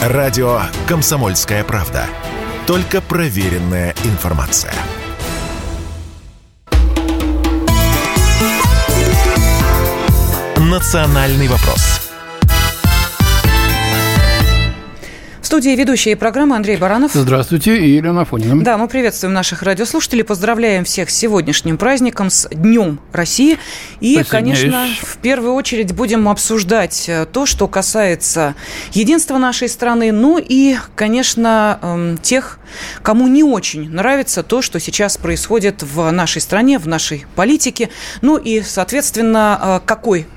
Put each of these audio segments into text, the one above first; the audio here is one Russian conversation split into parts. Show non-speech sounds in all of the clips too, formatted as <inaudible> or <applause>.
Радио «Комсомольская правда». Только проверенная информация. «Национальный вопрос» студии ведущие программы Андрей Баранов. Здравствуйте, и Елена Афонина. Да, мы приветствуем наших радиослушателей, поздравляем всех с сегодняшним праздником, с Днем России. И, конечно, в первую очередь будем обсуждать э, то, что касается единства нашей страны, ну и, конечно, эм, тех, кому не очень нравится то, что сейчас происходит в нашей стране, в нашей политике. Ну и, соответственно, э, какой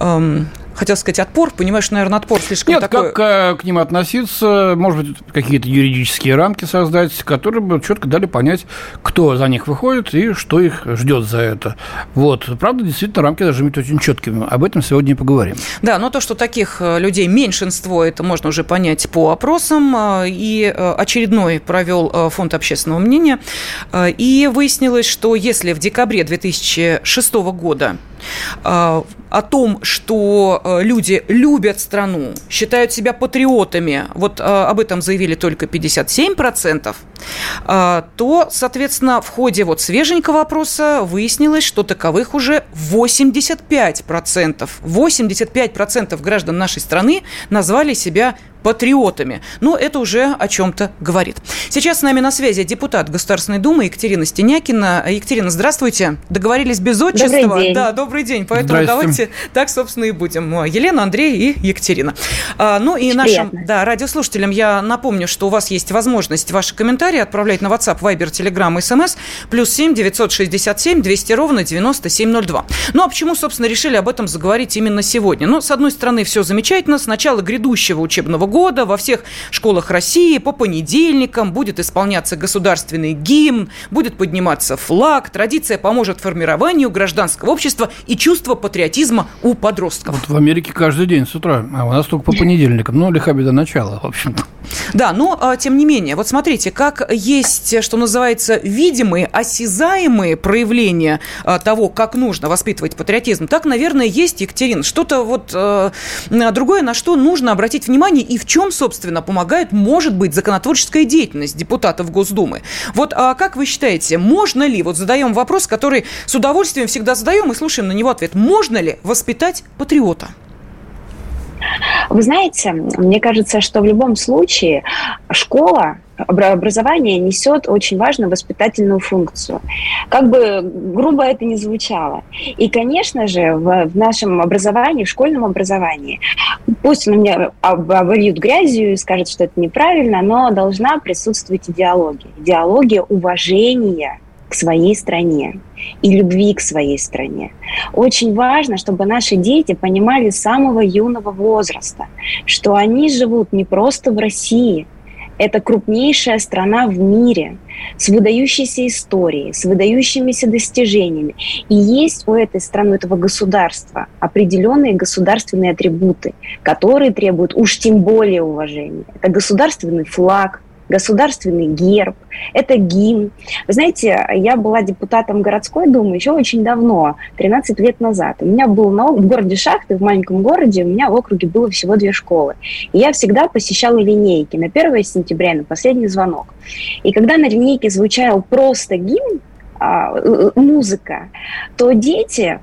эм, хотел сказать отпор, понимаешь, наверное, отпор слишком Нет, такой... как э, к ним относиться, может быть, какие-то юридические рамки создать, которые бы четко дали понять, кто за них выходит и что их ждет за это. Вот. Правда, действительно, рамки должны быть очень четкими. Об этом сегодня и поговорим. Да, но то, что таких э, людей меньшинство, это можно уже понять по опросам. Э, и очередной провел фонд общественного мнения. И выяснилось, что если в декабре 2006 года о том, что э, люди любят страну, считают себя патриотами, вот э, об этом заявили только 57%, э, то, соответственно, в ходе вот свеженького опроса выяснилось, что таковых уже 85%. 85% граждан нашей страны назвали себя патриотами. Но это уже о чем-то говорит. Сейчас с нами на связи депутат Государственной Думы Екатерина Стенякина. Екатерина, здравствуйте. Договорились без отчества? Добрый день. Да, добрый день. Поэтому давайте так, собственно, и будем. Елена, Андрей и Екатерина. А, ну и Очень нашим да, радиослушателям я напомню, что у вас есть возможность ваши комментарии отправлять на WhatsApp, Viber, Telegram, SMS, плюс 7 967 200 ровно 9702. Ну а почему, собственно, решили об этом заговорить именно сегодня? Ну, с одной стороны, все замечательно. С начала грядущего учебного года во всех школах России по понедельникам будет исполняться государственный гимн, будет подниматься флаг. Традиция поможет формированию гражданского общества и чувства патриотизма у подростков. Вот в Америке каждый день с утра, а у нас только по понедельникам. Ну, лиха беда начала, в общем-то. Да, но а, тем не менее, вот смотрите, как есть, что называется, видимые, осязаемые проявления а, того, как нужно воспитывать патриотизм, так, наверное, есть, Екатерина, что-то вот а, другое, на что нужно обратить внимание и в чем, собственно, помогает, может быть, законотворческая деятельность депутатов Госдумы. Вот а как вы считаете, можно ли, вот задаем вопрос, который с удовольствием всегда задаем и слушаем на него ответ, можно ли воспитать патриота? Вы знаете, мне кажется, что в любом случае школа образование несет очень важную воспитательную функцию. Как бы грубо это ни звучало. И, конечно же, в, в нашем образовании, в школьном образовании, пусть на меня об, обольют грязью и скажут, что это неправильно, но должна присутствовать идеология. Идеология уважения к своей стране и любви к своей стране. Очень важно, чтобы наши дети понимали с самого юного возраста, что они живут не просто в России, это крупнейшая страна в мире с выдающейся историей, с выдающимися достижениями. И есть у этой страны, у этого государства определенные государственные атрибуты, которые требуют уж тем более уважения. Это государственный флаг, государственный герб, это гимн. Вы знаете, я была депутатом городской думы еще очень давно, 13 лет назад. У меня был на, в городе Шахты, в маленьком городе, у меня в округе было всего две школы. И я всегда посещала линейки на 1 сентября на последний звонок. И когда на линейке звучал просто гимн, а, музыка, то дети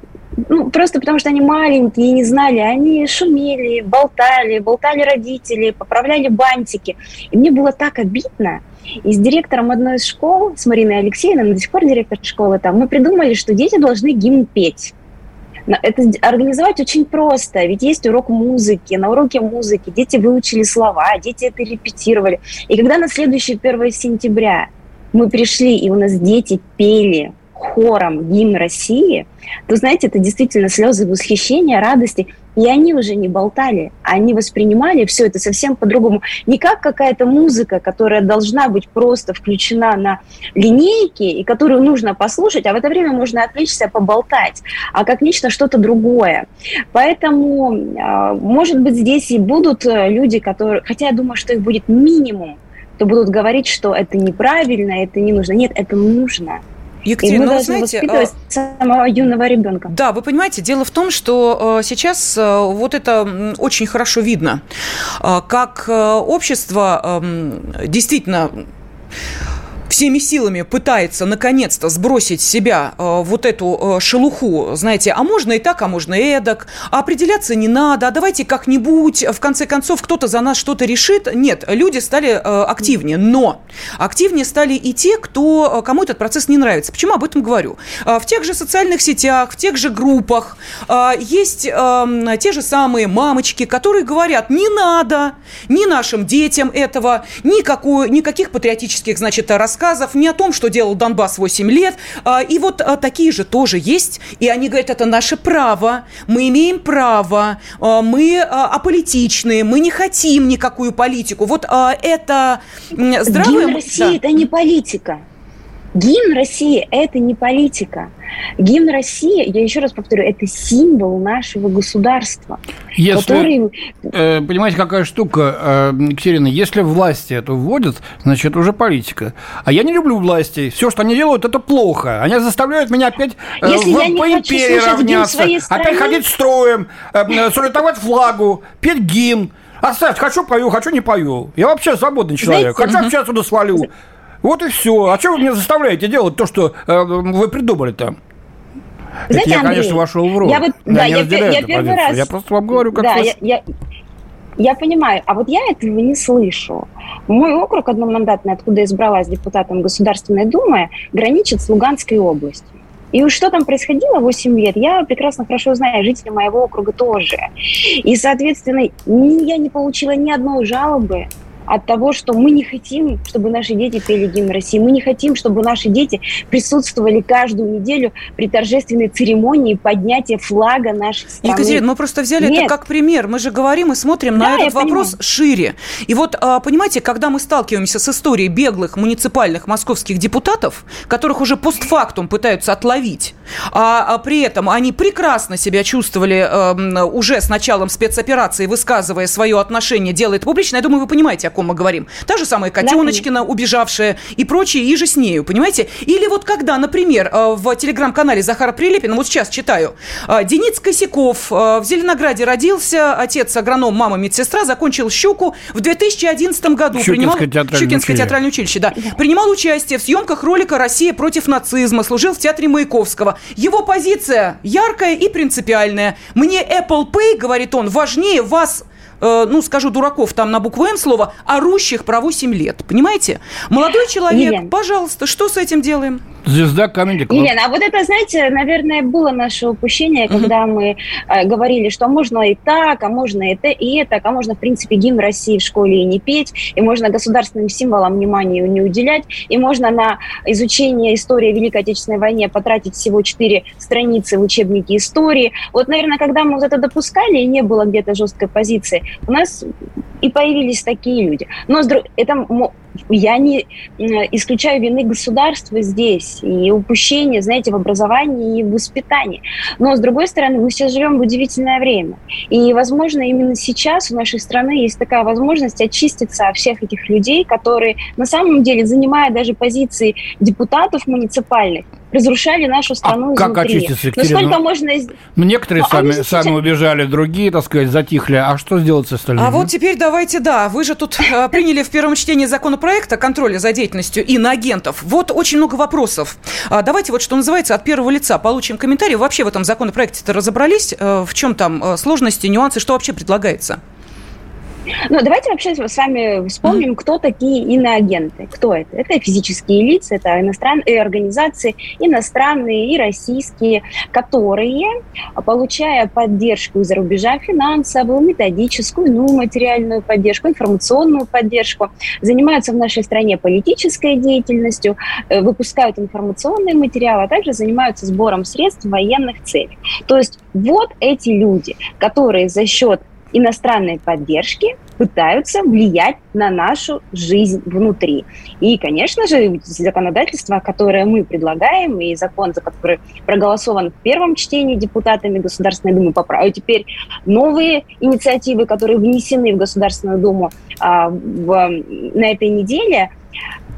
ну, просто потому что они маленькие не знали, они шумели, болтали, болтали родители, поправляли бантики. И мне было так обидно. И с директором одной из школ, с Мариной Алексеевной, она до сих пор директор школы там, мы придумали, что дети должны гимн петь. Это организовать очень просто, ведь есть урок музыки. На уроке музыки дети выучили слова, дети это репетировали. И когда на следующий 1 сентября мы пришли, и у нас дети пели хором гимн России, то, знаете, это действительно слезы восхищения, радости. И они уже не болтали, они воспринимали все это совсем по-другому. Не как какая-то музыка, которая должна быть просто включена на линейке и которую нужно послушать, а в это время можно отвлечься, поболтать, а как нечто что-то другое. Поэтому, а, может быть, здесь и будут э, люди, которые... Хотя я думаю, что их будет минимум, кто будут говорить, что это неправильно, это не нужно. Нет, это нужно. Екатерина, и мы ну, должны знаете, воспитывать а... самого юного ребенка. Да, вы понимаете, дело в том, что э, сейчас э, вот это очень хорошо видно, э, как общество эм, действительно всеми силами пытается наконец-то сбросить с себя э, вот эту э, шелуху, знаете, а можно и так, а можно и эдак, а определяться не надо, а давайте как-нибудь, в конце концов, кто-то за нас что-то решит. Нет, люди стали э, активнее, но активнее стали и те, кто, э, кому этот процесс не нравится. Почему об этом говорю? Э, в тех же социальных сетях, в тех же группах э, есть э, те же самые мамочки, которые говорят, не надо ни нашим детям этого, никакую, никаких патриотических, значит, рассказов рассказов, не о том, что делал Донбасс 8 лет. А, и вот а, такие же тоже есть. И они говорят, это наше право, мы имеем право, а, мы аполитичные, мы не хотим никакую политику. Вот это здравое... Гимн России да. – это не политика. Гимн России – это не политика. Гимн России, я еще раз повторю, это символ нашего государства. Если, который... э, понимаете, какая штука, э, Екатерина, если власти это вводят, значит, уже политика. А я не люблю власти. Все, что они делают, это плохо. Они заставляют меня опять э, если в, я не по империи равняться, опять ходить строем, э, э, салютовать флагу, петь гимн. Оставь, хочу пою, хочу не пою. Я вообще свободный человек. Знаете, хочу вообще отсюда свалю. Вот и все. А что вы меня заставляете делать то, что э, вы придумали там? Знаете, я, Андрей, конечно, вошел в роль. Я, вот, я да, я, я, я первый раз... Я просто вам говорю, как да, я, я, я понимаю, а вот я этого не слышу. Мой округ одномандатный, откуда я избралась депутатом Государственной Думы, граничит с Луганской областью. И уж что там происходило 8 лет, я прекрасно хорошо знаю, жители моего округа тоже. И, соответственно, я не получила ни одной жалобы от того, что мы не хотим, чтобы наши дети пели гимн России. Мы не хотим, чтобы наши дети присутствовали каждую неделю при торжественной церемонии поднятия флага нашей страны. Екатерина, мы просто взяли Нет. это как пример. Мы же говорим и смотрим да, на этот вопрос понимаю. шире. И вот, а, понимаете, когда мы сталкиваемся с историей беглых муниципальных московских депутатов, которых уже постфактум пытаются отловить, а, а при этом они прекрасно себя чувствовали э, уже с началом спецоперации, высказывая свое отношение, делая это публично, я думаю, вы понимаете, о ком мы говорим. Та же самая Котеночкина, убежавшая и прочие, и же с нею, понимаете? Или вот когда, например, э, в телеграм-канале Захара Прилепина, вот сейчас читаю, э, Денис Косяков э, в Зеленограде родился, отец агроном, мама медсестра, закончил «Щуку» в 2011 году. Щукинское принимал, театральное Щукинское театральное училище, да. да. Принимал участие в съемках ролика «Россия против нацизма», служил в театре Маяковского. Его позиция яркая и принципиальная. «Мне Apple Pay, — говорит он, — важнее вас Э, ну, скажу, дураков там на букву Н слово, орущих про 8 лет. Понимаете? Молодой человек, Елена. пожалуйста, что с этим делаем? Звезда Comedy Club. Елена, а вот это, знаете, наверное, было наше упущение, когда uh-huh. мы э, говорили, что можно и так, а можно и это, и это, а можно, в принципе, гимн России в школе и не петь, и можно государственным символам внимания не уделять, и можно на изучение истории Великой Отечественной войны потратить всего 4 страницы в учебнике истории. Вот, наверное, когда мы вот это допускали, и не было где-то жесткой позиции, у нас и появились такие люди. Но это я не исключаю вины государства здесь и упущения, знаете, в образовании и в воспитании. Но, с другой стороны, мы сейчас живем в удивительное время. И, возможно, именно сейчас у нашей страны есть такая возможность очиститься от всех этих людей, которые на самом деле, занимая даже позиции депутатов муниципальных, разрушали нашу страну а изнутри. как очиститься, Екатерина? Ну, сколько можно... Ну, некоторые ну, сами, сейчас... сами убежали, другие, так сказать, затихли. А что сделать с остальными? А вот теперь давайте, да, вы же тут э, приняли в первом чтении законопроекта контроля за деятельностью иноагентов. Вот очень много вопросов. А, давайте вот, что называется, от первого лица получим комментарий. Вообще в этом законопроекте-то разобрались? Э, в чем там э, сложности, нюансы, что вообще предлагается? Ну, давайте вообще с вами вспомним, кто такие иноагенты. Кто это? Это физические лица, это иностранные организации, иностранные и российские, которые, получая поддержку из-за рубежа финансовую, методическую, ну, материальную поддержку, информационную поддержку, занимаются в нашей стране политической деятельностью, э, выпускают информационные материалы, а также занимаются сбором средств военных целях. То есть вот эти люди, которые за счет иностранной поддержки пытаются влиять на нашу жизнь внутри. И, конечно же, законодательство, которое мы предлагаем, и закон, за который проголосован в первом чтении депутатами Государственной Думы, поправ... теперь новые инициативы, которые внесены в Государственную Думу а, в, на этой неделе,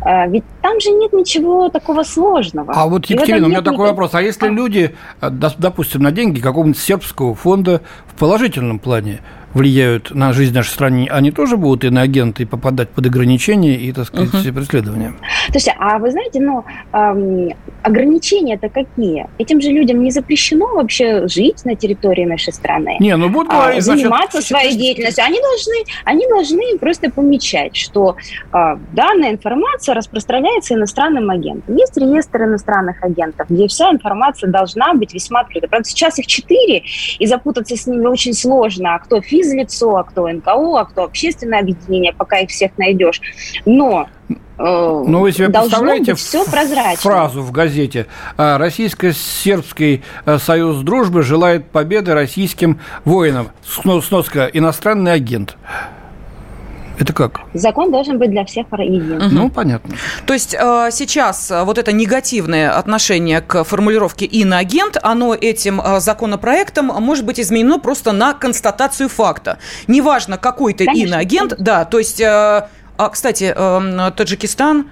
э, ведь там же нет ничего такого сложного. А вот, Екатерина, у меня такой никаких... вопрос. А если а. люди, э, допустим, на деньги какого-нибудь сербского фонда в положительном плане влияют на жизнь нашей страны, они тоже будут иноагенты попадать под ограничения и, так сказать, uh-huh. преследования? Слушайте, а вы знаете, ну, эм, ограничения-то какие? Этим же людям не запрещено вообще жить на территории нашей страны. Не, ну будут говорить, а, заниматься значит, своей деятельностью. Они должны, они должны просто помечать, что э, данная информация распространяется иностранным агентом. Есть реестр иностранных агентов, где вся информация должна быть весьма открыта. Правда, сейчас их четыре, и запутаться с ними очень сложно. А кто физик, физлицо, а кто НКО, а кто общественное объединение, пока их всех найдешь. Но э, ну, вы себе представляете все прозрачно. фразу в газете «А, «Российско-сербский э, союз дружбы желает победы российским воинам». Сноска «Иностранный агент». Это как? Закон должен быть для всех един. Угу. Ну, понятно. То есть э, сейчас э, вот это негативное отношение к формулировке «иноагент», оно этим э, законопроектом может быть изменено просто на констатацию факта. Неважно, какой ты иноагент, да, то есть... А, кстати, эм, Таджикистан, э,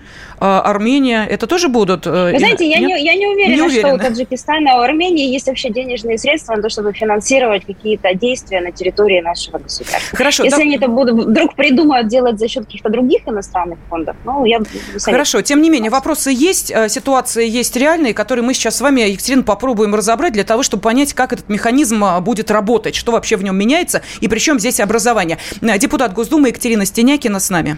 Армения, это тоже будут? Э, Вы знаете, я не, я не уверена, не уверена, что у Таджикистана и у Армении есть вообще денежные средства на то, чтобы финансировать какие-то действия на территории нашего государства. Хорошо. Если да... они это будут, вдруг придумают делать за счет каких-то других иностранных фондов, ну, я... Хорошо, тем не менее, вопросы есть, э, ситуации есть реальные, которые мы сейчас с вами, Екатерина, попробуем разобрать для того, чтобы понять, как этот механизм будет работать, что вообще в нем меняется и при чем здесь образование. Депутат Госдумы Екатерина Стенякина с нами.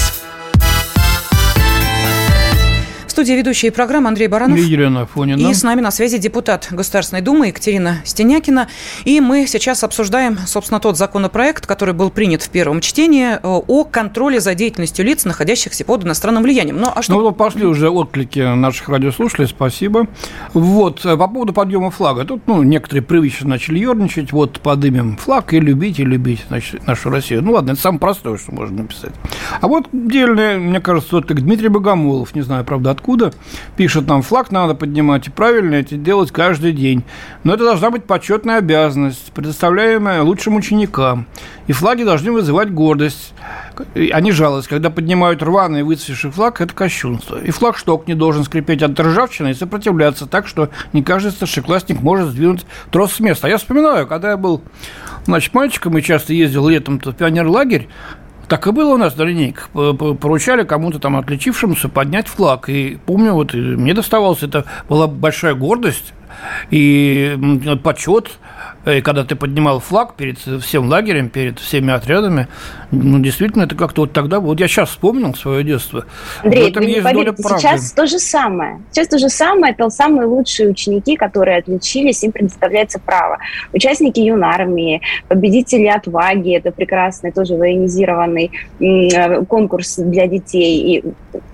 студии ведущие программы Андрей Баранов. И Елена Фонина. И с нами на связи депутат Государственной Думы Екатерина Стенякина. И мы сейчас обсуждаем, собственно, тот законопроект, который был принят в первом чтении э, о контроле за деятельностью лиц, находящихся под иностранным влиянием. Ну, а что... Ну, пошли уже отклики наших радиослушателей, спасибо. Вот, э, по поводу подъема флага. Тут, ну, некоторые привычно начали ерничать. Вот, подымем флаг и любить, и любить значит, нашу Россию. Ну, ладно, это самое простое, что можно написать. А вот дельное, мне кажется, вот Дмитрий Богомолов, не знаю, правда, откуда, откуда, пишет нам, флаг надо поднимать, и правильно это делать каждый день. Но это должна быть почетная обязанность, предоставляемая лучшим ученикам. И флаги должны вызывать гордость, а не жалость. Когда поднимают рваный выцветший флаг, это кощунство. И флагшток не должен скрипеть от ржавчины и сопротивляться так, что не каждый старшеклассник может сдвинуть трос с места. А я вспоминаю, когда я был значит, мальчиком и часто ездил летом в пионерлагерь, так и было у нас на линейках. Поручали кому-то там отличившемуся поднять флаг. И помню, вот мне доставалось, это была большая гордость и почет и когда ты поднимал флаг перед всем лагерем, перед всеми отрядами, ну, действительно, это как-то вот тогда, вот я сейчас вспомнил свое детство. Андрей, в этом есть поверите, доля правды. сейчас то же самое. Сейчас то же самое, это самые лучшие ученики, которые отличились, им предоставляется право. Участники юнармии, победители отваги, это прекрасный тоже военизированный э, конкурс для детей. И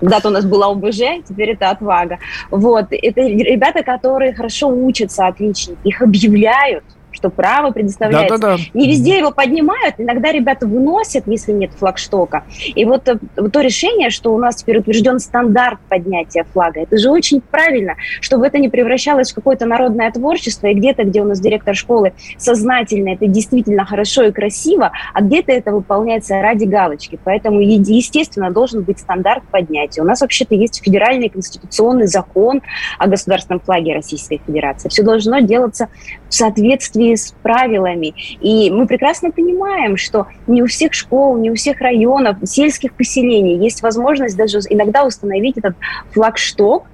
когда-то у нас была ОБЖ, теперь это отвага. Вот, это ребята, которые хорошо учатся, отличники, их объявляют, что право предоставляется. Да, да, да. Не везде его поднимают, иногда ребята выносят, если нет флагштока. И вот э, то решение, что у нас теперь утвержден стандарт поднятия флага, это же очень правильно, чтобы это не превращалось в какое-то народное творчество, и где-то, где у нас директор школы сознательно, это действительно хорошо и красиво, а где-то это выполняется ради галочки. Поэтому, естественно, должен быть стандарт поднятия. У нас вообще-то есть федеральный конституционный закон о государственном флаге Российской Федерации. Все должно делаться в соответствии с правилами. И мы прекрасно понимаем, что не у всех школ, не у всех районов, сельских поселений есть возможность даже иногда установить этот флагшток,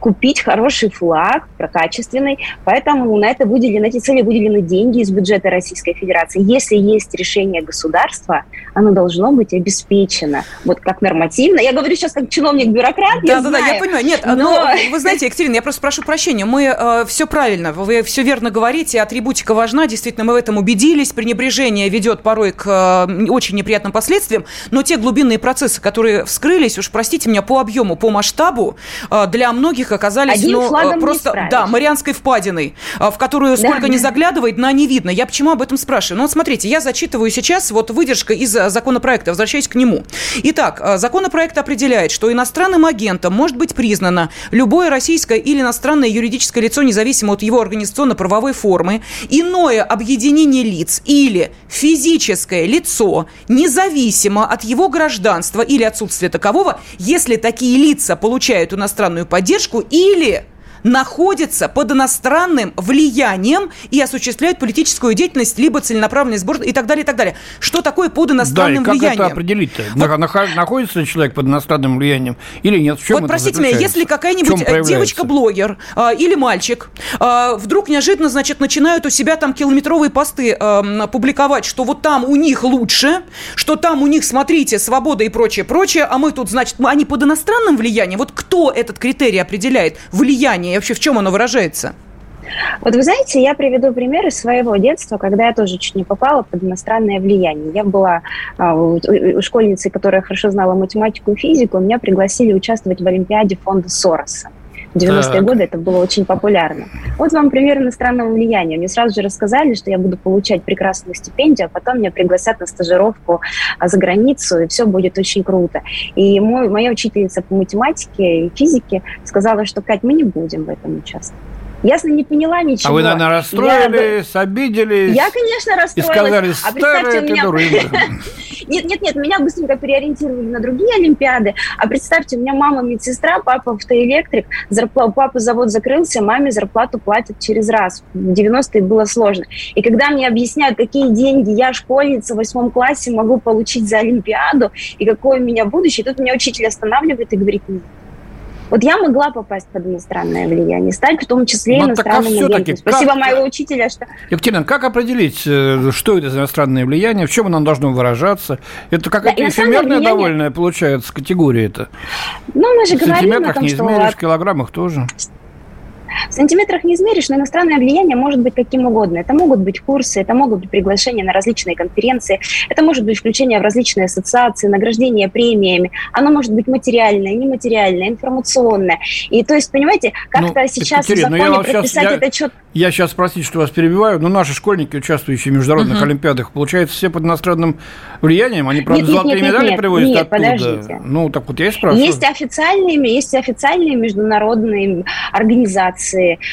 купить хороший флаг, прокачественный, поэтому на это выделены, эти цели выделены деньги из бюджета Российской Федерации. Если есть решение государства, оно должно быть обеспечено. Вот как нормативно. Я говорю сейчас как чиновник-бюрократ, Да, да, да, я понимаю. Нет, но... но вы знаете, Екатерина, я просто прошу прощения, мы э, все правильно, вы все верно говорите, атрибутика важна, действительно, мы в этом убедились, пренебрежение ведет порой к э, очень неприятным последствиям, но те глубинные процессы, которые вскрылись, уж простите меня, по объему, по масштабу, э, для многих них оказались ну, просто да, Марианской впадиной, в которую сколько да, ни заглядывает, на не видно. Я почему об этом спрашиваю? Ну вот смотрите, я зачитываю сейчас вот выдержка из законопроекта, возвращаюсь к нему. Итак, законопроект определяет, что иностранным агентом может быть признано любое российское или иностранное юридическое лицо, независимо от его организационно-правовой формы, иное объединение лиц или физическое лицо, независимо от его гражданства или отсутствия такового, если такие лица получают иностранную поддержку или находятся под иностранным влиянием и осуществляют политическую деятельность, либо целенаправленный сбор и так далее, и так далее. Что такое под иностранным да, и как влиянием? это определить-то? Вот. Находится ли человек под иностранным влиянием или нет? В чем вот, простите меня, если какая-нибудь девочка-блогер а, или мальчик а, вдруг неожиданно, значит, начинают у себя там километровые посты а, публиковать, что вот там у них лучше, что там у них, смотрите, свобода и прочее, прочее, а мы тут, значит, они под иностранным влиянием. Вот кто этот критерий определяет? Влияние влияние? И вообще в чем оно выражается? Вот вы знаете, я приведу пример из своего детства, когда я тоже чуть не попала под иностранное влияние. Я была э, школьницей, которая хорошо знала математику и физику, меня пригласили участвовать в Олимпиаде фонда Сороса. В 90-е годы это было очень популярно. Вот вам пример иностранного влияния. Мне сразу же рассказали, что я буду получать прекрасную стипендию, а потом меня пригласят на стажировку а, за границу, и все будет очень круто. И мой, моя учительница по математике и физике сказала, что, Кать, мы не будем в этом участвовать. Ясно, не поняла ничего. А вы, наверное, расстроились, я... обиделись? Я, конечно, расстроилась. И сказали, а представьте, меня... <laughs> Нет, нет, нет, меня быстренько переориентировали на другие Олимпиады. А представьте, у меня мама медсестра, папа автоэлектрик, зарплату, папа завод закрылся, маме зарплату платят через раз. В 90-е было сложно. И когда мне объясняют, какие деньги я, школьница в восьмом классе, могу получить за Олимпиаду, и какое у меня будущее, тут меня учитель останавливает и говорит, вот я могла попасть под иностранное влияние, стать в том числе Но ну, иностранным а агентом. Спасибо как... моего учителя, что... Екатерина, как определить, э, что это за иностранное влияние, в чем оно должно выражаться? Это какая-то да, эфемерная влияние... довольная, получается, категория это? Ну, мы же говорим сантиметрах том, не измеришь, что... в килограммах тоже. В сантиметрах не измеришь, но иностранное влияние может быть каким угодно. Это могут быть курсы, это могут быть приглашения на различные конференции, это может быть включение в различные ассоциации, награждение премиями. Оно может быть материальное, нематериальное, информационное. И то есть, понимаете, как-то ну, сейчас Екатерина, в законе ну прописать сейчас, это четко. Я сейчас, простите, что вас перебиваю, но наши школьники, участвующие в международных угу. олимпиадах, получается, все под иностранным влиянием? Они, правда, нет, золотые нет, нет, медали нет, привозят нет, оттуда? Подождите. Ну, так вот я и спрашиваю. Есть официальные, есть официальные международные организации,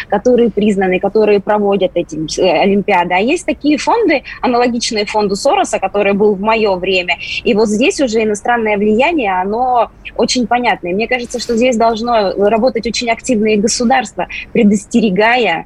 которые признаны, которые проводят эти э, олимпиады. А есть такие фонды, аналогичные фонду Сороса, который был в мое время. И вот здесь уже иностранное влияние, оно очень понятное. Мне кажется, что здесь должно работать очень активное государство, предостерегая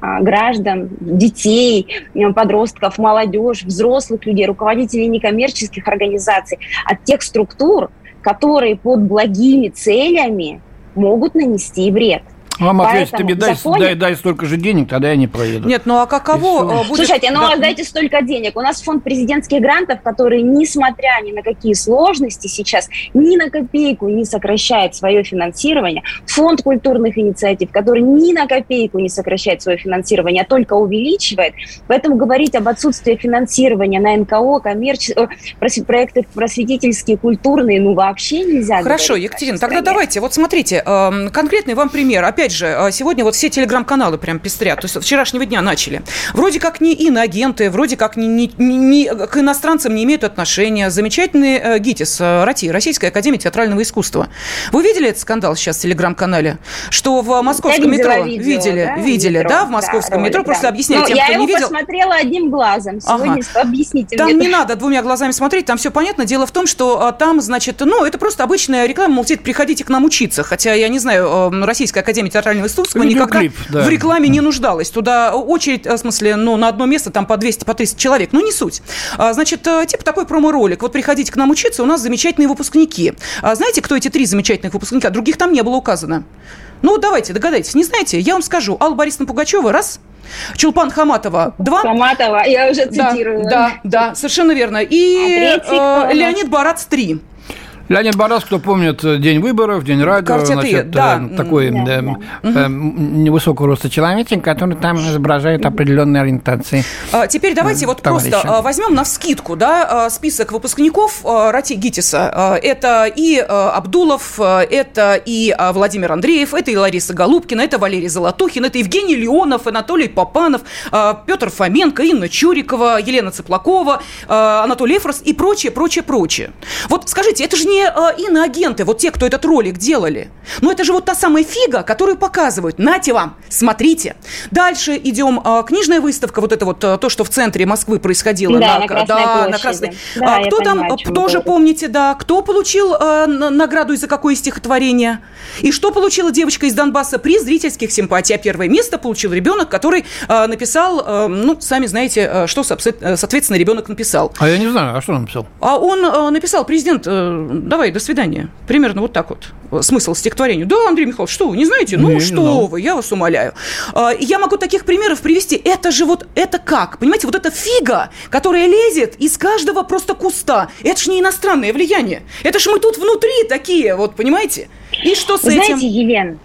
а, граждан, детей, э, подростков, молодежь, взрослых людей, руководителей некоммерческих организаций от тех структур, которые под благими целями могут нанести вред. Вам ответить, ты мне дай, законе... дай, дай столько же денег, тогда я не проеду. Нет, ну а каково э, будет... Слушайте, ну да. дайте столько денег. У нас фонд президентских грантов, который, несмотря ни на какие сложности сейчас, ни на копейку не сокращает свое финансирование. Фонд культурных инициатив, который ни на копейку не сокращает свое финансирование, а только увеличивает. Поэтому говорить об отсутствии финансирования на НКО, коммерческие, э, проекты просветительские, культурные, ну вообще нельзя. Хорошо, Екатерина, тогда давайте, вот смотрите, эм, конкретный вам пример. Опять опять же, а, сегодня вот все телеграм-каналы прям пестрят, то есть вчерашнего дня начали. Вроде как не иноагенты, вроде как не, не, не, к иностранцам не имеют отношения. Замечательный э, ГИТИС, э, РАТИ, Российская Академия Театрального Искусства. Вы видели этот скандал сейчас в телеграм-канале? Что в московском метро... Видео, видели, да? видели, метро, да, в московском да, метро. Ролик, Просто да. объясняйте ну, тем, кто не видел. Я посмотрела одним глазом. Сегодня ага. объясните Там мне. не надо двумя глазами смотреть, там все понятно. Дело в том, что а, там, значит, ну, это просто обычная реклама, мол, приходите к нам учиться. Хотя, я не знаю, э, Российская Академия Театрального Искусства никогда да. в рекламе не нуждалась. Туда очередь, в смысле, ну, на одно место там по 200, по 300 человек. Ну, не суть. А, значит, э, типа такой промо-ролик. Вот приходите к нам учиться, у нас замечательные выпускники. А знаете, кто эти три замечательных выпускника? Других там не было указано. Ну, давайте, догадайтесь. Не знаете? Я вам скажу. Алла Борисовна Пугачева – раз. Чулпан Хаматова – два. Хаматова, я уже цитирую. Да, да, да совершенно верно. И а третий, э, Леонид Барац – три. Леонид Барас, кто помнит День выборов, День радио, значит, да. э, такой Да, э, да. э, невысокого роста человечек, который там изображает определенные ориентации. А, Теперь давайте вот товарища. просто а, возьмем на вскидку да, а, список выпускников Рати Гитиса. Это и Абдулов, это и Владимир Андреев, это и Лариса Голубкина, это Валерий Золотухин, это Евгений Леонов, Анатолий Попанов, Петр Фоменко, Инна Чурикова, Елена Цыплакова, Анатолий Эфрос и прочее, прочее, прочее. Вот скажите, это же не а, иноагенты, вот те, кто этот ролик делали. Но это же вот та самая фига, которую показывают. Нате вам, смотрите. Дальше идем. а, Книжная выставка, вот это вот а, то, что в центре Москвы происходило. Да, на Красной да, на площади. Красной. Да, А кто там, понимаю, вы тоже помните, да, кто получил н- награду и за какое стихотворение? И что получила девочка из Донбасса при зрительских симпатий? А первое место получил ребенок, который а, написал, а, ну, сами знаете, что, э, соответственно, ребенок написал. А я не знаю, а что он написал? А он э, написал, президент, э, давай, до свидания. Примерно вот так вот. Смысл стихотворению. Да, Андрей Михайлович, что вы, не знаете? Не, Ну, не что знал. вы, я вас умоляю. А, я могу таких примеров привести. Это же вот, это как? Понимаете, вот эта фига, которая лезет из каждого просто куста. Это же не иностранное влияние. Это же мы тут внутри такие, вот, понимаете? И что с Вы этим? знаете, Елена,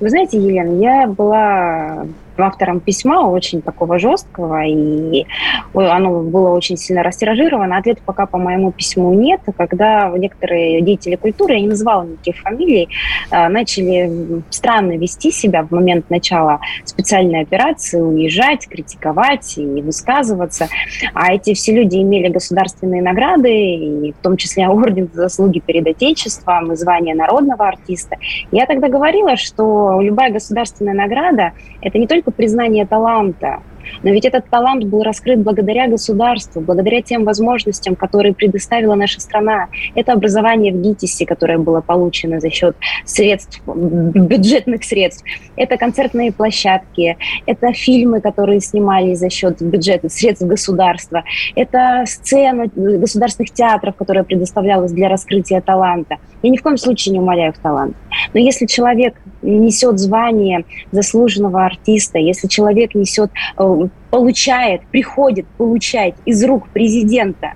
вы знаете, Елена, я была автором письма очень такого жесткого, и оно было очень сильно растиражировано. Ответа пока по моему письму нет. Когда некоторые деятели культуры, я не называла никаких фамилий, э, начали странно вести себя в момент начала специальной операции, уезжать, критиковать и высказываться. А эти все люди имели государственные награды, и в том числе орден за заслуги перед Отечеством и звание народного артиста. Я тогда говорила, что любая государственная награда – это не только признание таланта, но ведь этот талант был раскрыт благодаря государству, благодаря тем возможностям, которые предоставила наша страна. Это образование в ГИТИСе, которое было получено за счет средств, бюджетных средств. Это концертные площадки, это фильмы, которые снимались за счет бюджета, средств государства. Это сцена государственных театров, которая предоставлялась для раскрытия таланта. Я ни в коем случае не умоляю в талант. Но если человек несет звание заслуженного артиста, если человек несет, э, получает, приходит получать из рук президента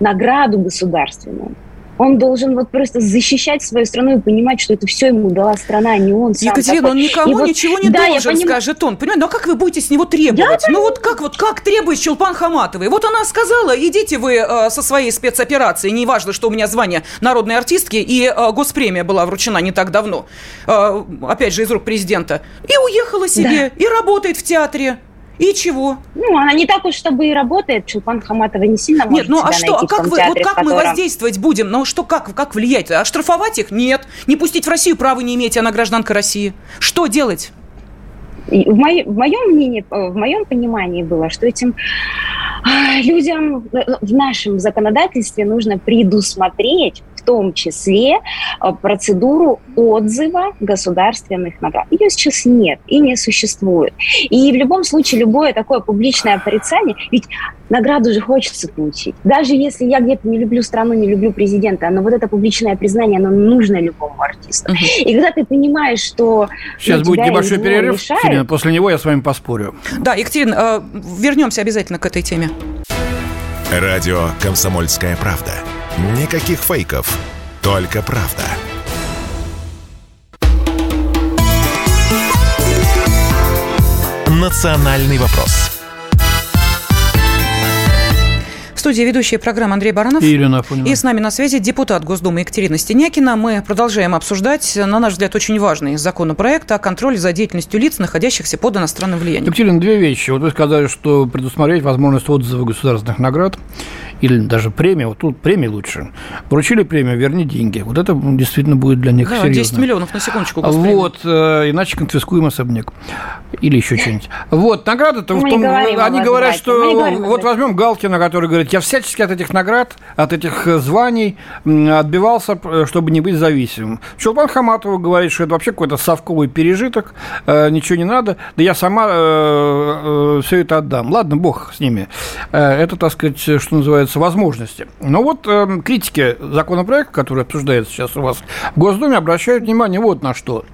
награду государственную, он должен вот просто защищать свою страну и понимать, что это все ему дала страна, а не он сам. Екатерина, такой. он никому И вот- ничего не да, я должен, поним- скажет он. Понимаете, ну а как вы будете с него требовать? ну вот как вот как требует Чулпан Хаматовой? Вот она сказала, идите вы э, со своей спецоперацией, неважно, что у меня звание народной артистки, и э, госпремия была вручена не так давно, э, опять же, из рук президента, и уехала себе, и работает в театре. И чего? Ну, она не так уж, чтобы и работает. Чулпан Хаматова не сильно Нет, может ну а что, а как вы, театре, вот как мы котором- воздействовать будем? Ну что, как, как влиять? Оштрафовать их? Нет. Не пустить в Россию права не имеете, она гражданка России. Что делать? В, моей- в моем мнении, э, в моем понимании было, что этим а, людям э, в нашем законодательстве нужно предусмотреть том числе э, процедуру отзыва государственных наград. Ее сейчас нет и не существует. И в любом случае любое такое публичное порицание, ведь награду же хочется получить. Даже если я где-то не люблю страну, не люблю президента, но вот это публичное признание, оно нужно любому артисту. Мгм. И когда ты понимаешь, что Сейчас будет небольшой перерыв, лишают, Екатерина, после него я с вами поспорю. Да, Екатерина, э, вернемся обязательно к этой теме. Радио «Комсомольская правда». Никаких фейков, только правда. «Национальный вопрос». В студии ведущая программы Андрей Баранов. И Елена Афонина. И с нами на связи депутат Госдумы Екатерина Стенякина. Мы продолжаем обсуждать, на наш взгляд, очень важный законопроект о контроле за деятельностью лиц, находящихся под иностранным влиянием. Екатерина, две вещи. Вот вы сказали, что предусмотреть возможность отзыва государственных наград или даже премии, вот тут премии лучше. Вручили премию, верни деньги. Вот это действительно будет для них Да, серьезно. 10 миллионов на секундочку. госпремия. Вот, э, иначе конфискуем особняк. Или еще что-нибудь. Вот, награда-то Мы в том, они говорят, что вот возьмем Галкина, который говорит, я всячески от этих наград, от этих э, званий отбивался, э, чтобы не быть зависимым. Чулпан Хаматова говорит, что это вообще какой-то совковый пережиток, э, ничего не надо, да я сама все это отдам. Ладно, бог с ними. Это, так сказать, что называется, возможности. Но вот критики законопроекта, который обсуждается сейчас у вас в Госдуме, обращают внимание вот на что.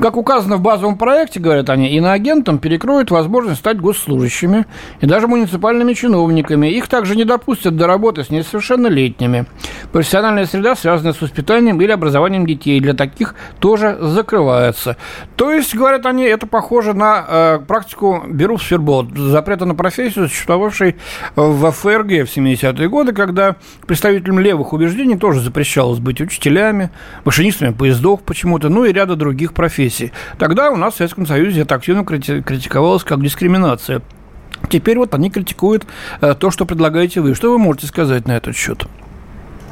Как указано в базовом проекте, говорят они, иноагентам перекроют возможность стать госслужащими и даже муниципальными чиновниками. Их также не допустят до работы с несовершеннолетними. Профессиональная среда, связанная с воспитанием или образованием детей, для таких тоже закрывается. То есть, говорят они, это похоже на э, практику Беру в Свербол, запрета на профессию, существовавшей в ФРГ в 70-е годы, когда представителям левых убеждений тоже запрещалось быть учителями, машинистами поездов почему-то, ну и ряда других профессий профессий. Тогда у нас в Советском Союзе это активно критиковалось как дискриминация. Теперь вот они критикуют э, то, что предлагаете вы. Что вы можете сказать на этот счет?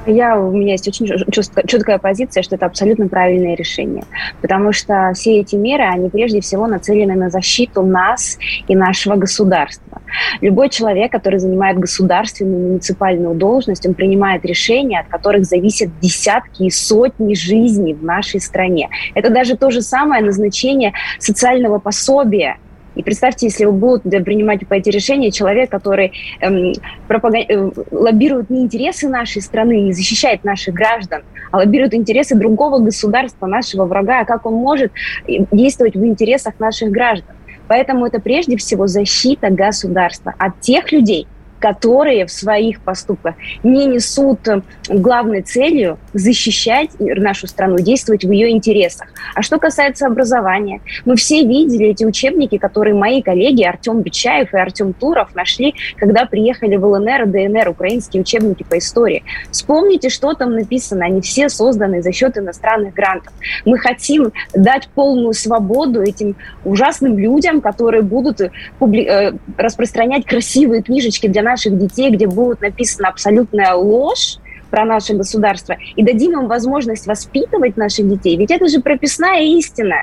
Я, у меня есть очень четкая позиция, что это абсолютно правильное решение. Потому что все эти меры, они прежде всего нацелены на защиту нас и нашего государства. Любой человек, который занимает государственную, муниципальную должность, он принимает решения, от которых зависят десятки и сотни жизней в нашей стране. Это даже то же самое назначение социального пособия – и представьте, если вы будете принимать по эти решения человек, который эм, пропаг... Э, лоббирует не интересы нашей страны, не защищает наших граждан, а лоббирует интересы другого государства, нашего врага, а как он может э, действовать в интересах наших граждан. Поэтому это прежде всего защита государства от тех людей, которые в своих поступках не несут э, главной целью защищать нашу страну, действовать в ее интересах. А что касается образования, мы все видели эти учебники, которые мои коллеги Артем Бичаев и Артем Туров нашли, когда приехали в ЛНР и ДНР, украинские учебники по истории. Вспомните, что там написано. Они все созданы за счет иностранных грантов. Мы хотим дать полную свободу этим ужасным людям, которые будут э, публи- э, распространять красивые книжечки для нас наших детей, где будет написана абсолютная ложь, про наше государство, и дадим им возможность воспитывать наших детей. Ведь это же прописная истина.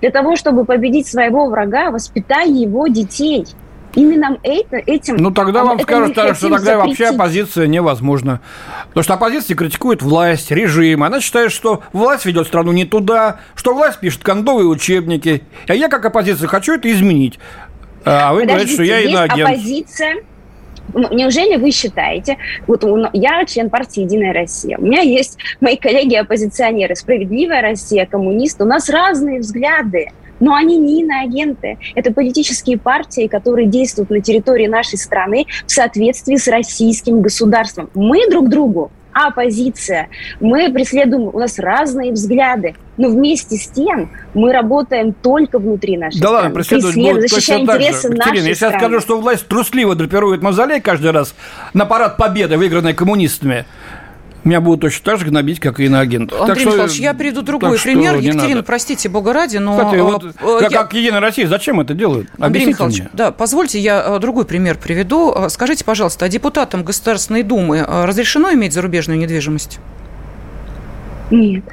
Для того, чтобы победить своего врага, воспитай его детей. Именно это, этим... Ну, тогда вам скажут, что тогда запретить. вообще оппозиция невозможна. Потому что оппозиция критикует власть, режим. Она считает, что власть ведет страну не туда, что власть пишет кондовые учебники. А я, как оппозиция, хочу это изменить. А вы Подождите, говорите, что я иноагент. оппозиция, неужели вы считаете, вот я член партии «Единая Россия», у меня есть мои коллеги-оппозиционеры, «Справедливая Россия», коммунисты, у нас разные взгляды, но они не иноагенты. Это политические партии, которые действуют на территории нашей страны в соответствии с российским государством. Мы друг другу оппозиция. Мы преследуем, у нас разные взгляды, но вместе с тем мы работаем только внутри нашей да страны. Да ладно, преследовать будут защищая интересы нашей Екатерина, если я скажу, что власть трусливо драпирует мавзолей каждый раз на парад победы, выигранной коммунистами, меня будут точно так же гнобить, как и иноагент. Андрей так Михайлович, что, я приведу другой пример. Екатерина, надо. простите, бога ради, но... Кстати, вот, э, я... как Единая Россия, зачем это делают? Андрей Михайлович, мне. да, позвольте, я э, другой пример приведу. Э, скажите, пожалуйста, а депутатам Государственной Думы разрешено иметь зарубежную недвижимость? Нет.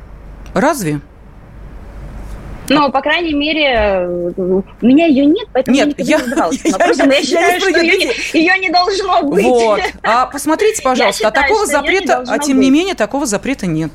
Разве? Но, по крайней мере, у меня ее нет, поэтому нет, я, не задавалась <laughs> я. Я, я, я считаю, что ее не, ее не должно быть. Вот. <laughs> А посмотрите, пожалуйста, а такого запрета, а тем не менее, такого запрета нет.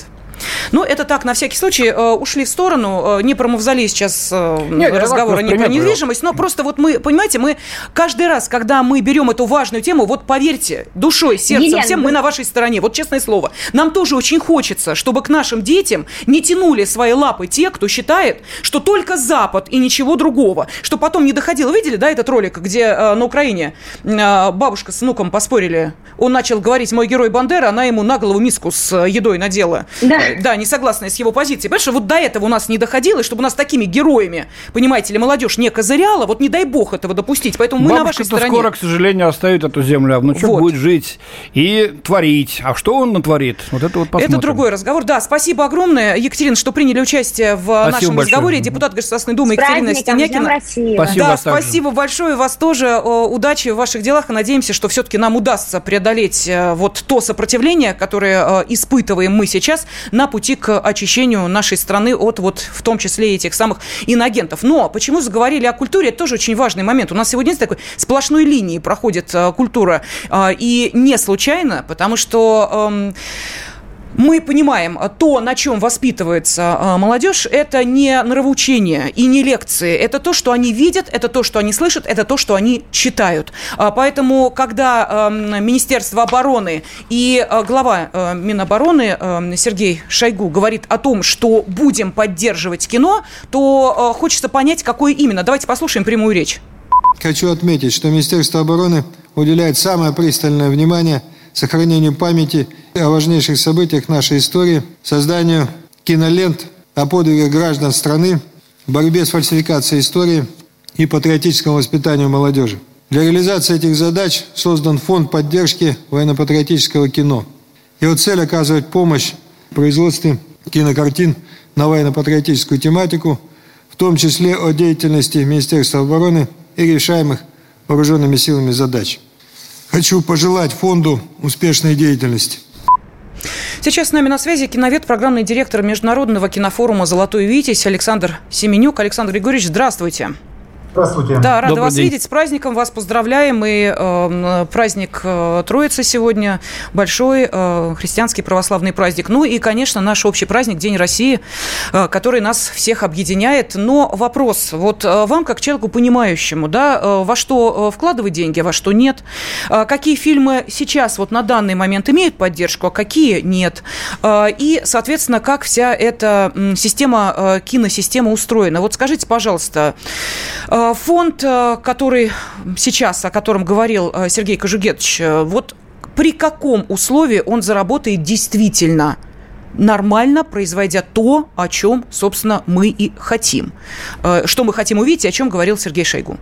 Ну, это так, на всякий случай, э, ушли в сторону. Э, не про мавзолей сейчас э, Нет, разговора, не про недвижимость, но просто вот мы, понимаете, мы каждый раз, когда мы берем эту важную тему, вот поверьте, душой, сердцем, Елена, всем мы на вашей стороне. Вот честное слово. Нам тоже очень хочется, чтобы к нашим детям не тянули свои лапы те, кто считает, что только Запад и ничего другого. Что потом не доходило. Видели, да, этот ролик, где на Украине бабушка с внуком поспорили? Он начал говорить, мой герой Бандера, она ему на голову миску с едой надела. Да да, не согласная с его позицией. Понимаешь, вот до этого у нас не доходило, и чтобы у нас такими героями, понимаете ли, молодежь не козыряла, вот не дай бог этого допустить. Поэтому мы на вашей стороне. скоро, к сожалению, оставит эту землю, а внучок вот. будет жить и творить. А что он натворит? Вот это вот посмотрим. Это другой разговор. Да, спасибо огромное, Екатерина, что приняли участие в спасибо нашем большое. разговоре. Депутат Государственной Думы Екатерина Стенякина. Спасибо. Да, спасибо большое. Вас тоже удачи в ваших делах. И надеемся, что все-таки нам удастся преодолеть э, вот то сопротивление, которое э, испытываем мы сейчас на пути к очищению нашей страны от вот в том числе этих самых инагентов. Но почему заговорили о культуре, это тоже очень важный момент. У нас сегодня есть такой сплошной линии проходит э, культура. Э, и не случайно, потому что... Мы понимаем, то, на чем воспитывается а, молодежь, это не нравоучение и не лекции. Это то, что они видят, это то, что они слышат, это то, что они читают. А, поэтому, когда Министерство обороны и а, глава Минобороны Сергей Шойгу говорит о том, что будем поддерживать кино, то хочется понять, какое именно. Давайте послушаем прямую речь. Хочу отметить, что Министерство обороны уделяет самое пристальное внимание сохранению памяти о важнейших событиях нашей истории, созданию кинолент о подвигах граждан страны, борьбе с фальсификацией истории и патриотическому воспитанию молодежи. Для реализации этих задач создан фонд поддержки военно-патриотического кино. Его цель – оказывать помощь в производстве кинокартин на военно-патриотическую тематику, в том числе о деятельности Министерства обороны и решаемых вооруженными силами задач. Хочу пожелать фонду успешной деятельности. Сейчас с нами на связи киновед, программный директор Международного кинофорума «Золотой Витязь» Александр Семенюк. Александр Григорьевич, здравствуйте. Здравствуйте. Да, рада Добрый вас день. видеть. С праздником вас поздравляем. И э, праздник э, Троицы сегодня большой, э, христианский православный праздник. Ну и, конечно, наш общий праздник, День России, э, который нас всех объединяет. Но вопрос, вот э, вам, как человеку понимающему, да, э, во что э, вкладывать деньги, а во что нет? Э, какие фильмы сейчас, вот на данный момент имеют поддержку, а какие нет? Э, и, соответственно, как вся эта система, э, киносистема устроена? Вот скажите, пожалуйста, э, Фонд, э, который сейчас, о котором говорил э, Сергей Кожугетович, э, вот при каком условии он заработает действительно нормально, производя то, о чем, собственно, мы и хотим. Что мы хотим увидеть, о чем говорил Сергей Шойгу.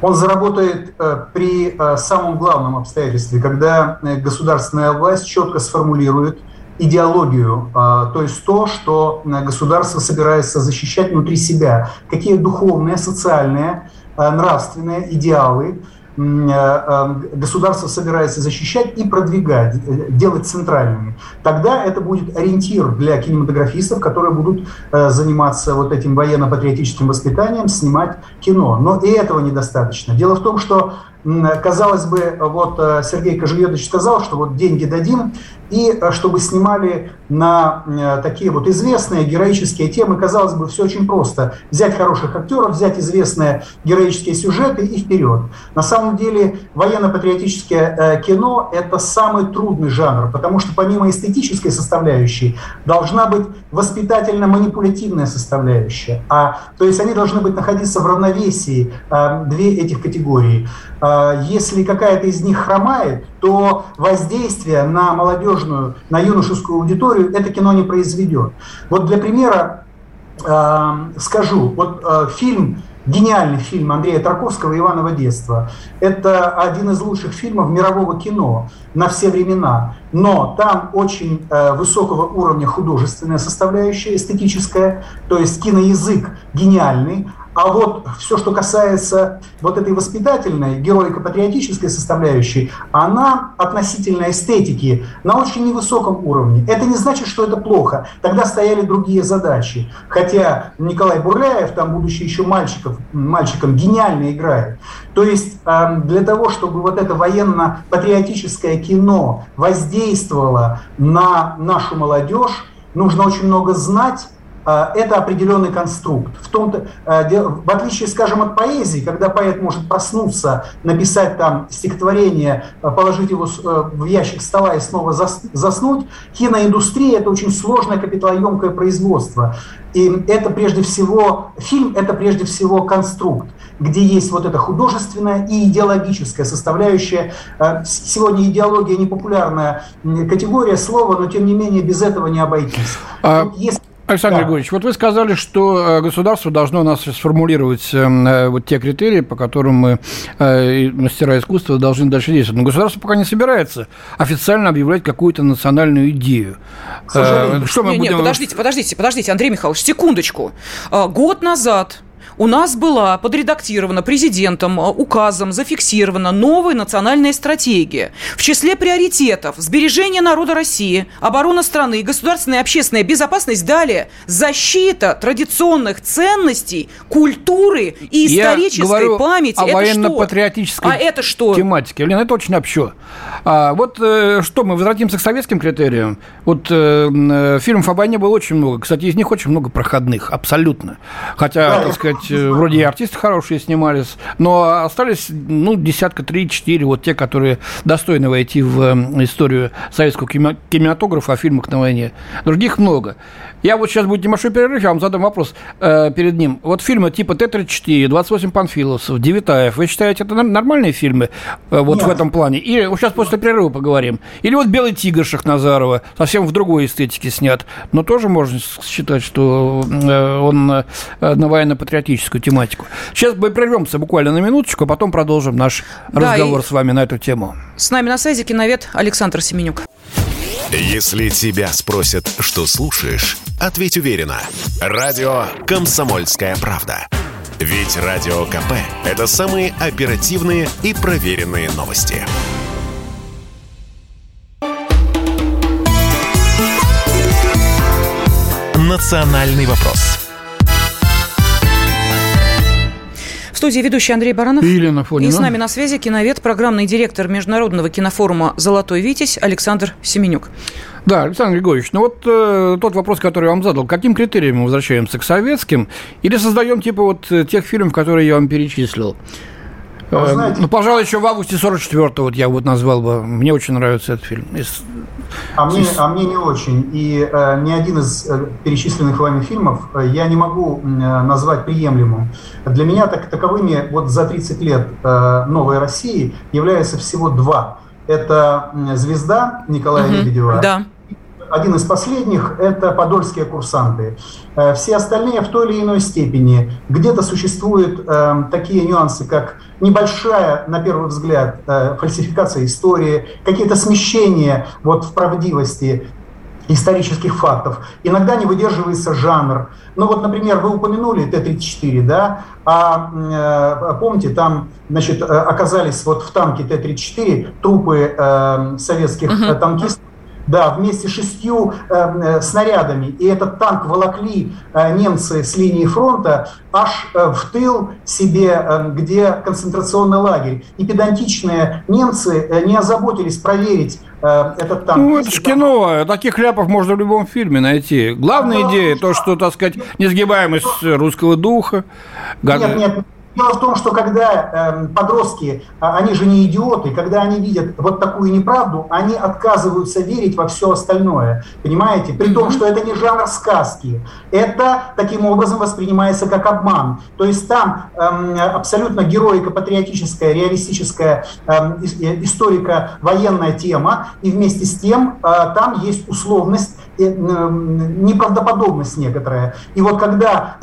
Он заработает при самом главном обстоятельстве, когда государственная власть четко сформулирует идеологию, а, то есть то, что э, государство собирается защищать внутри себя, какие духовные, социальные, э, нравственные идеалы э, государство собирается защищать и продвигать, делать центральными. Тогда это будет ориентир для кинематографистов, которые будут заниматься вот этим военно-патриотическим воспитанием, снимать кино. Но и этого недостаточно. Дело в том, что казалось бы, вот Сергей Кожеведович сказал, что вот деньги дадим, и э, чтобы снимали на э, такие вот известные героические темы, казалось бы, все очень просто. Взять хороших актеров, взять известные героические сюжеты и вперед. На самом деле военно-патриотическое э, кино – это самый трудный жанр, потому что помимо эстетической составляющей должна быть воспитательно-манипулятивная составляющая. А, то есть они должны быть находиться в равновесии, две этих категории. Если какая-то из них хромает, то воздействие на молодежную, на юношескую аудиторию это кино не произведет. Вот для примера э, скажу, вот э, фильм гениальный фильм Андрея Тарковского «Иваново детство». Это один из лучших фильмов мирового кино на все времена. Но там очень высокого уровня художественная составляющая, эстетическая, то есть киноязык гениальный, а вот все, что касается вот этой воспитательной, героико-патриотической составляющей, она относительно эстетики на очень невысоком уровне. Это не значит, что это плохо. Тогда стояли другие задачи. Хотя Николай Бурляев, там, будучи еще мальчиков, мальчиком, гениально играет. То есть эм, для того, чтобы вот это военно-патриотическое кино воздействовало на нашу молодежь, нужно очень много знать, это определенный конструкт. В, том -то, а, в отличие, скажем, от поэзии, когда поэт может проснуться, написать там стихотворение, а, положить его в ящик стола и снова заснуть, киноиндустрия – это очень сложное капиталоемкое производство. И это прежде всего, фильм – это прежде всего конструкт, где есть вот эта художественная и идеологическая составляющая. Сегодня идеология – непопулярная категория слова, но тем не менее без этого не обойтись. А... Если Александр да. Григорьевич, вот вы сказали, что э, государство должно у нас сформулировать эм, э, вот те критерии, по которым мы, э, мастера искусства, должны дальше действовать. Но государство пока не собирается официально объявлять какую-то национальную идею. Что мы нет, будем... нет, подождите, подождите, подождите, Андрей Михайлович, секундочку. Год назад у нас была подредактирована президентом э, указом зафиксирована новая национальная стратегия. В числе приоритетов сбережение народа России, оборона страны, государственная и общественная безопасность, далее защита традиционных ценностей, культуры и исторической Я говорю памяти. О военно-патриотической а это что? тематике. Лена, это очень общо. А, вот э, что, мы возвратимся к советским критериям. Вот э, э, фильмов о войне было очень много. Кстати, из них очень много проходных, абсолютно. Хотя, так сказать, вроде и артисты хорошие снимались, но остались, ну, десятка, три-четыре, вот те, которые достойны войти в э, историю советского кинематографа о фильмах на войне. Других много. Я вот сейчас будет небольшой перерыв, я вам задам вопрос э, перед ним. Вот фильмы типа Т-34, 28 Панфиловцев, Девитаев, вы считаете, это нормальные фильмы э, вот Нет. в этом плане? Или вот сейчас после перерыва поговорим. Или вот «Белый тигр» Шахназарова, совсем в другой эстетике снят, но тоже можно считать, что э, он э, на военно-патриотическую тематику. Сейчас мы прервемся буквально на минуточку, а потом продолжим наш да, разговор с вами на эту тему. С нами на связи киновед Александр Семенюк. Если тебя спросят, что слушаешь, ответь уверенно. Радио «Комсомольская правда». Ведь Радио КП – это самые оперативные и проверенные новости. «Национальный вопрос» студии ведущий Андрей Баранов. И Елена Фонина. И с нами на связи киновед, программный директор Международного кинофорума «Золотой Витязь» Александр Семенюк. Да, Александр Григорьевич, ну вот э, тот вопрос, который я вам задал, каким критериям мы возвращаемся к советским или создаем типа вот тех фильмов, которые я вам перечислил? Э, знаете, ну, пожалуй, еще в августе 44-го вот я вот назвал бы. Мне очень нравится этот фильм. Из... А, мне, а мне не очень. И э, ни один из э, перечисленных вами фильмов э, я не могу э, назвать приемлемым. Для меня так, таковыми вот за 30 лет э, новой России являются всего два. Это «Звезда» Николая угу, Лебедева. Да один из последних – это подольские курсанты. Э, все остальные в той или иной степени. Где-то существуют э, такие нюансы, как небольшая, на первый взгляд, э, фальсификация истории, какие-то смещения вот, в правдивости исторических фактов. Иногда не выдерживается жанр. Ну вот, например, вы упомянули Т-34, да, а э, помните, там, значит, оказались вот в танке Т-34 трупы э, советских uh-huh. танкистов, да, вместе с шестью э, э, снарядами. И этот танк волокли э, немцы с линии фронта аж э, в тыл себе, э, где концентрационный лагерь. И педантичные немцы э, не озаботились проверить э, этот танк. Ну, это ж кино. Таких ляпов можно в любом фильме найти. Главная идея, то, что, так сказать, несгибаемость русского духа. Нет, нет, Дело в том, что когда э, подростки, а, они же не идиоты, когда они видят вот такую неправду, они отказываются верить во все остальное. Понимаете? При том, что это не жанр сказки. Это таким образом воспринимается как обман. То есть там э, абсолютно героико-патриотическая, реалистическая эм, э, историко-военная тема, и вместе с тем э, там есть условность неправдоподобность некоторая. И вот когда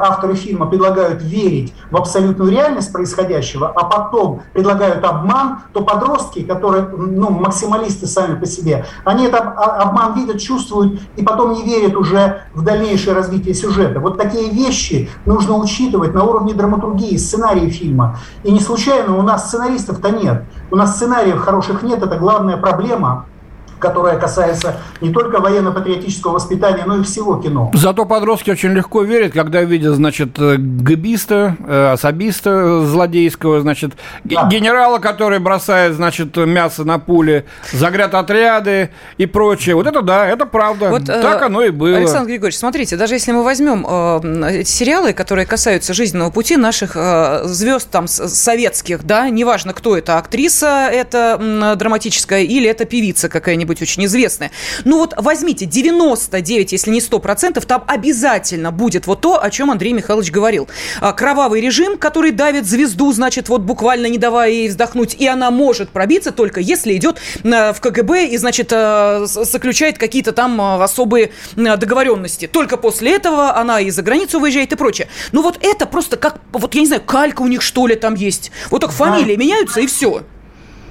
авторы фильма предлагают верить в абсолютную реальность происходящего, а потом предлагают обман, то подростки, которые ну, максималисты сами по себе, они этот обман видят, чувствуют и потом не верят уже в дальнейшее развитие сюжета. Вот такие вещи нужно учитывать на уровне драматургии, сценария фильма. И не случайно у нас сценаристов-то нет. У нас сценариев хороших нет, это главная проблема которая касается не только военно-патриотического воспитания, но и всего кино. Зато подростки очень легко верят, когда видят, значит, гбиста, э, особиста злодейского, значит, да. генерала, который бросает, значит, мясо на пули, загрят отряды и прочее. Вот это да, это правда. Вот, э, так оно и было. Александр Григорьевич, смотрите, даже если мы возьмем э, сериалы, которые касаются жизненного пути наших э, звезд там советских, да, неважно, кто это, актриса это драматическая или это певица какая-нибудь, быть очень известная. Ну вот возьмите 99, если не 100%, там обязательно будет вот то, о чем Андрей Михайлович говорил. А, кровавый режим, который давит звезду, значит, вот буквально не давая ей вздохнуть, и она может пробиться только если идет в КГБ и, значит, э, заключает какие-то там э, особые договоренности. Только после этого она и за границу выезжает и прочее. Ну вот это просто как, вот я не знаю, калька у них что ли там есть. Вот только фамилии меняются и все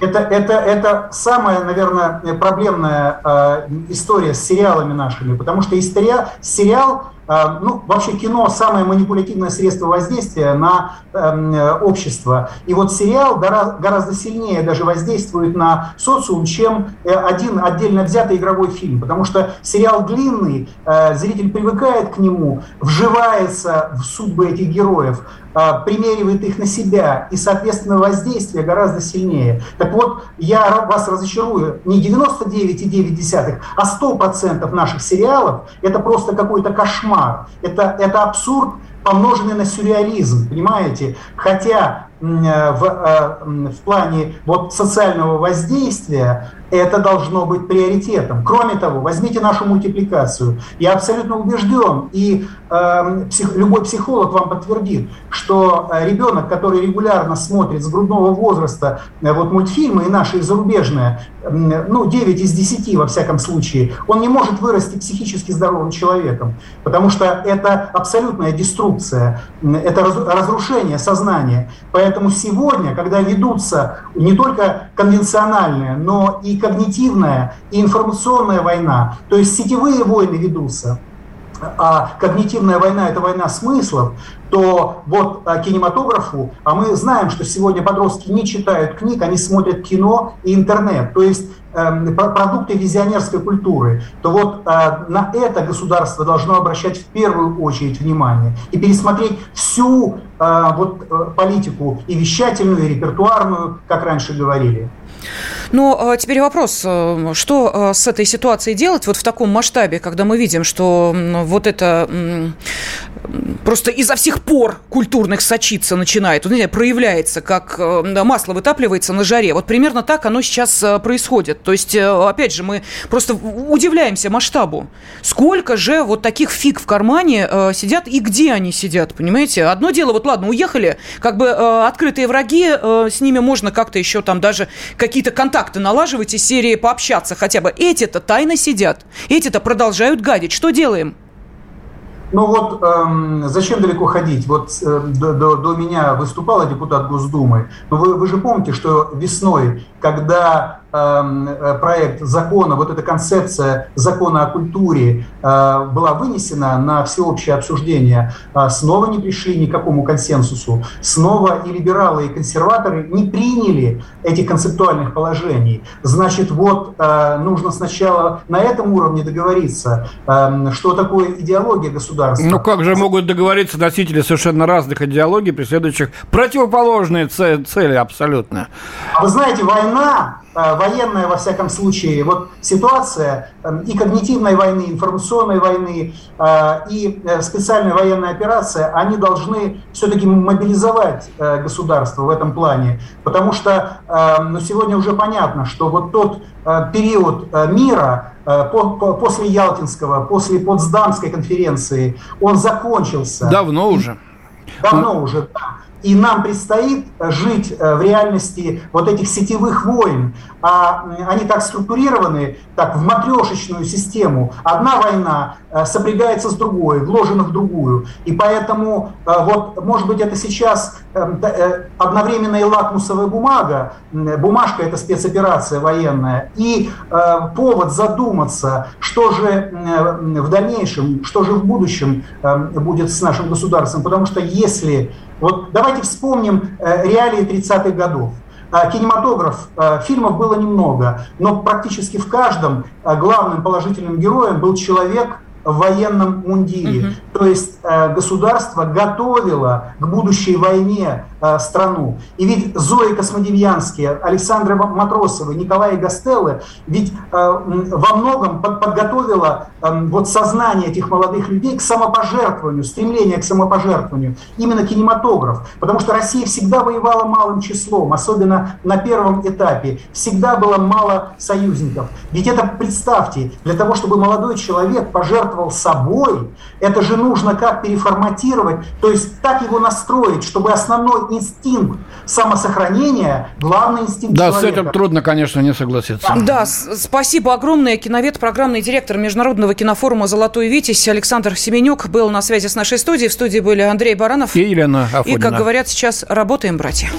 это, это, это самая, наверное, проблемная э, история с сериалами нашими, потому что история, сериал Э, ну, вообще кино самое манипулятивное средство воздействия на э, общество. И вот сериал гораздо сильнее даже воздействует на социум, чем э, один отдельно взятый игровой фильм. Потому что сериал длинный, э, зритель привыкает к нему, вживается в судьбы этих героев. А, примеривает их на себя, и, соответственно, воздействие гораздо сильнее. Так вот, я вас разочарую, не 99,9, а 100% наших сериалов – это просто какой-то кошмар, это, это абсурд, помноженный на сюрреализм, понимаете? Хотя э, в, э, в плане вот социального воздействия это должно быть приоритетом. Кроме того, возьмите нашу мультипликацию. Я абсолютно убежден, и э, псих, любой психолог вам подтвердит, что э, ребенок, который регулярно смотрит с грудного возраста э, вот мультфильмы и наши и зарубежные, э, ну, 9 из 10 во всяком случае, он не может вырасти психически здоровым человеком, потому что это абсолютная деструкция, это разрушение сознания. Поэтому сегодня, когда ведутся не только конвенциональные, но и когнитивная и информационная война, то есть сетевые войны ведутся, а когнитивная война – это война смыслов, то вот а, кинематографу, а мы знаем, что сегодня подростки не читают книг, они смотрят кино и интернет, то есть э, продукты визионерской культуры, то вот э, на это государство должно обращать в первую очередь внимание и пересмотреть всю э, вот, политику и вещательную, и репертуарную, как раньше говорили. Но ну, а теперь вопрос, э, что э, с этой ситуацией делать вот в таком масштабе, когда мы видим, что вот это просто изо всех пор культурных сочиться начинает, вот, проявляется, как э, масло вытапливается на жаре. Вот примерно так оно сейчас происходит. То есть, опять же, мы просто удивляемся масштабу. Сколько же вот таких фиг в кармане сидят и где они сидят, понимаете? Одно дело, вот ладно, уехали, как бы открытые враги, с ними можно как-то еще там даже какие-то контакты контакты налаживать из серии пообщаться хотя бы. Эти-то тайно сидят, эти-то продолжают гадить. Что делаем? Ну вот эм, зачем далеко ходить? Вот э, до, до, до меня выступала депутат Госдумы. Но вы, вы же помните, что весной, когда Эм, э, проект закона, вот эта концепция закона о культуре э, была вынесена на всеобщее обсуждение, э, снова не пришли ни к какому консенсусу. Снова и либералы, и консерваторы не приняли этих концептуальных положений. Значит, вот нужно сначала на этом уровне договориться, эм, что такое идеология государства. Ну как же могут договориться носители совершенно разных идеологий, преследующих противоположные цели абсолютно? А вы знаете, война Э, военная, во всяком случае, вот ситуация эм, и когнитивной войны, информационной войны, э, и э, специальная военная операция, они должны все-таки мобилизовать государство в этом плане, потому что ну, сегодня уже понятно, что вот тот период мира после Ялтинского, после Потсдамской конференции, он закончился. Давно уже. Давно уже, да. И нам предстоит э, жить э, в реальности вот этих сетевых войн. А они так структурированы, так в матрешечную систему. Одна война э, сопрягается с другой, вложена в другую. И поэтому, вот, может быть, это сейчас одновременная лакмусовая бумага, бумажка – это спецоперация военная, и повод задуматься, что же в дальнейшем, что же в будущем будет с нашим государством. Потому что если вот давайте вспомним э, реалии 30-х годов. Э, кинематограф, э, фильмов было немного, но практически в каждом главным положительным героем был человек, в военном мундире. Угу. То есть э, государство готовило к будущей войне страну. И ведь Зои Космодемьянские, Александра Матросова, Николай Гастеллы ведь э, во многом под, подготовило э, вот сознание этих молодых людей к самопожертвованию, стремление к самопожертвованию. Именно кинематограф. Потому что Россия всегда воевала малым числом, особенно на первом этапе. Всегда было мало союзников. Ведь это, представьте, для того, чтобы молодой человек пожертвовал собой, это же нужно как переформатировать, то есть так его настроить, чтобы основной инстинкт самосохранения, главный инстинкт Да, человека. с этим трудно, конечно, не согласиться. Да, да спасибо огромное. Киновед, программный директор Международного кинофорума «Золотой Витязь» Александр Семенюк был на связи с нашей студией. В студии были Андрей Баранов и Елена Афонина. И, как говорят сейчас, работаем, братья.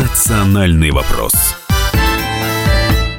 Национальный вопрос.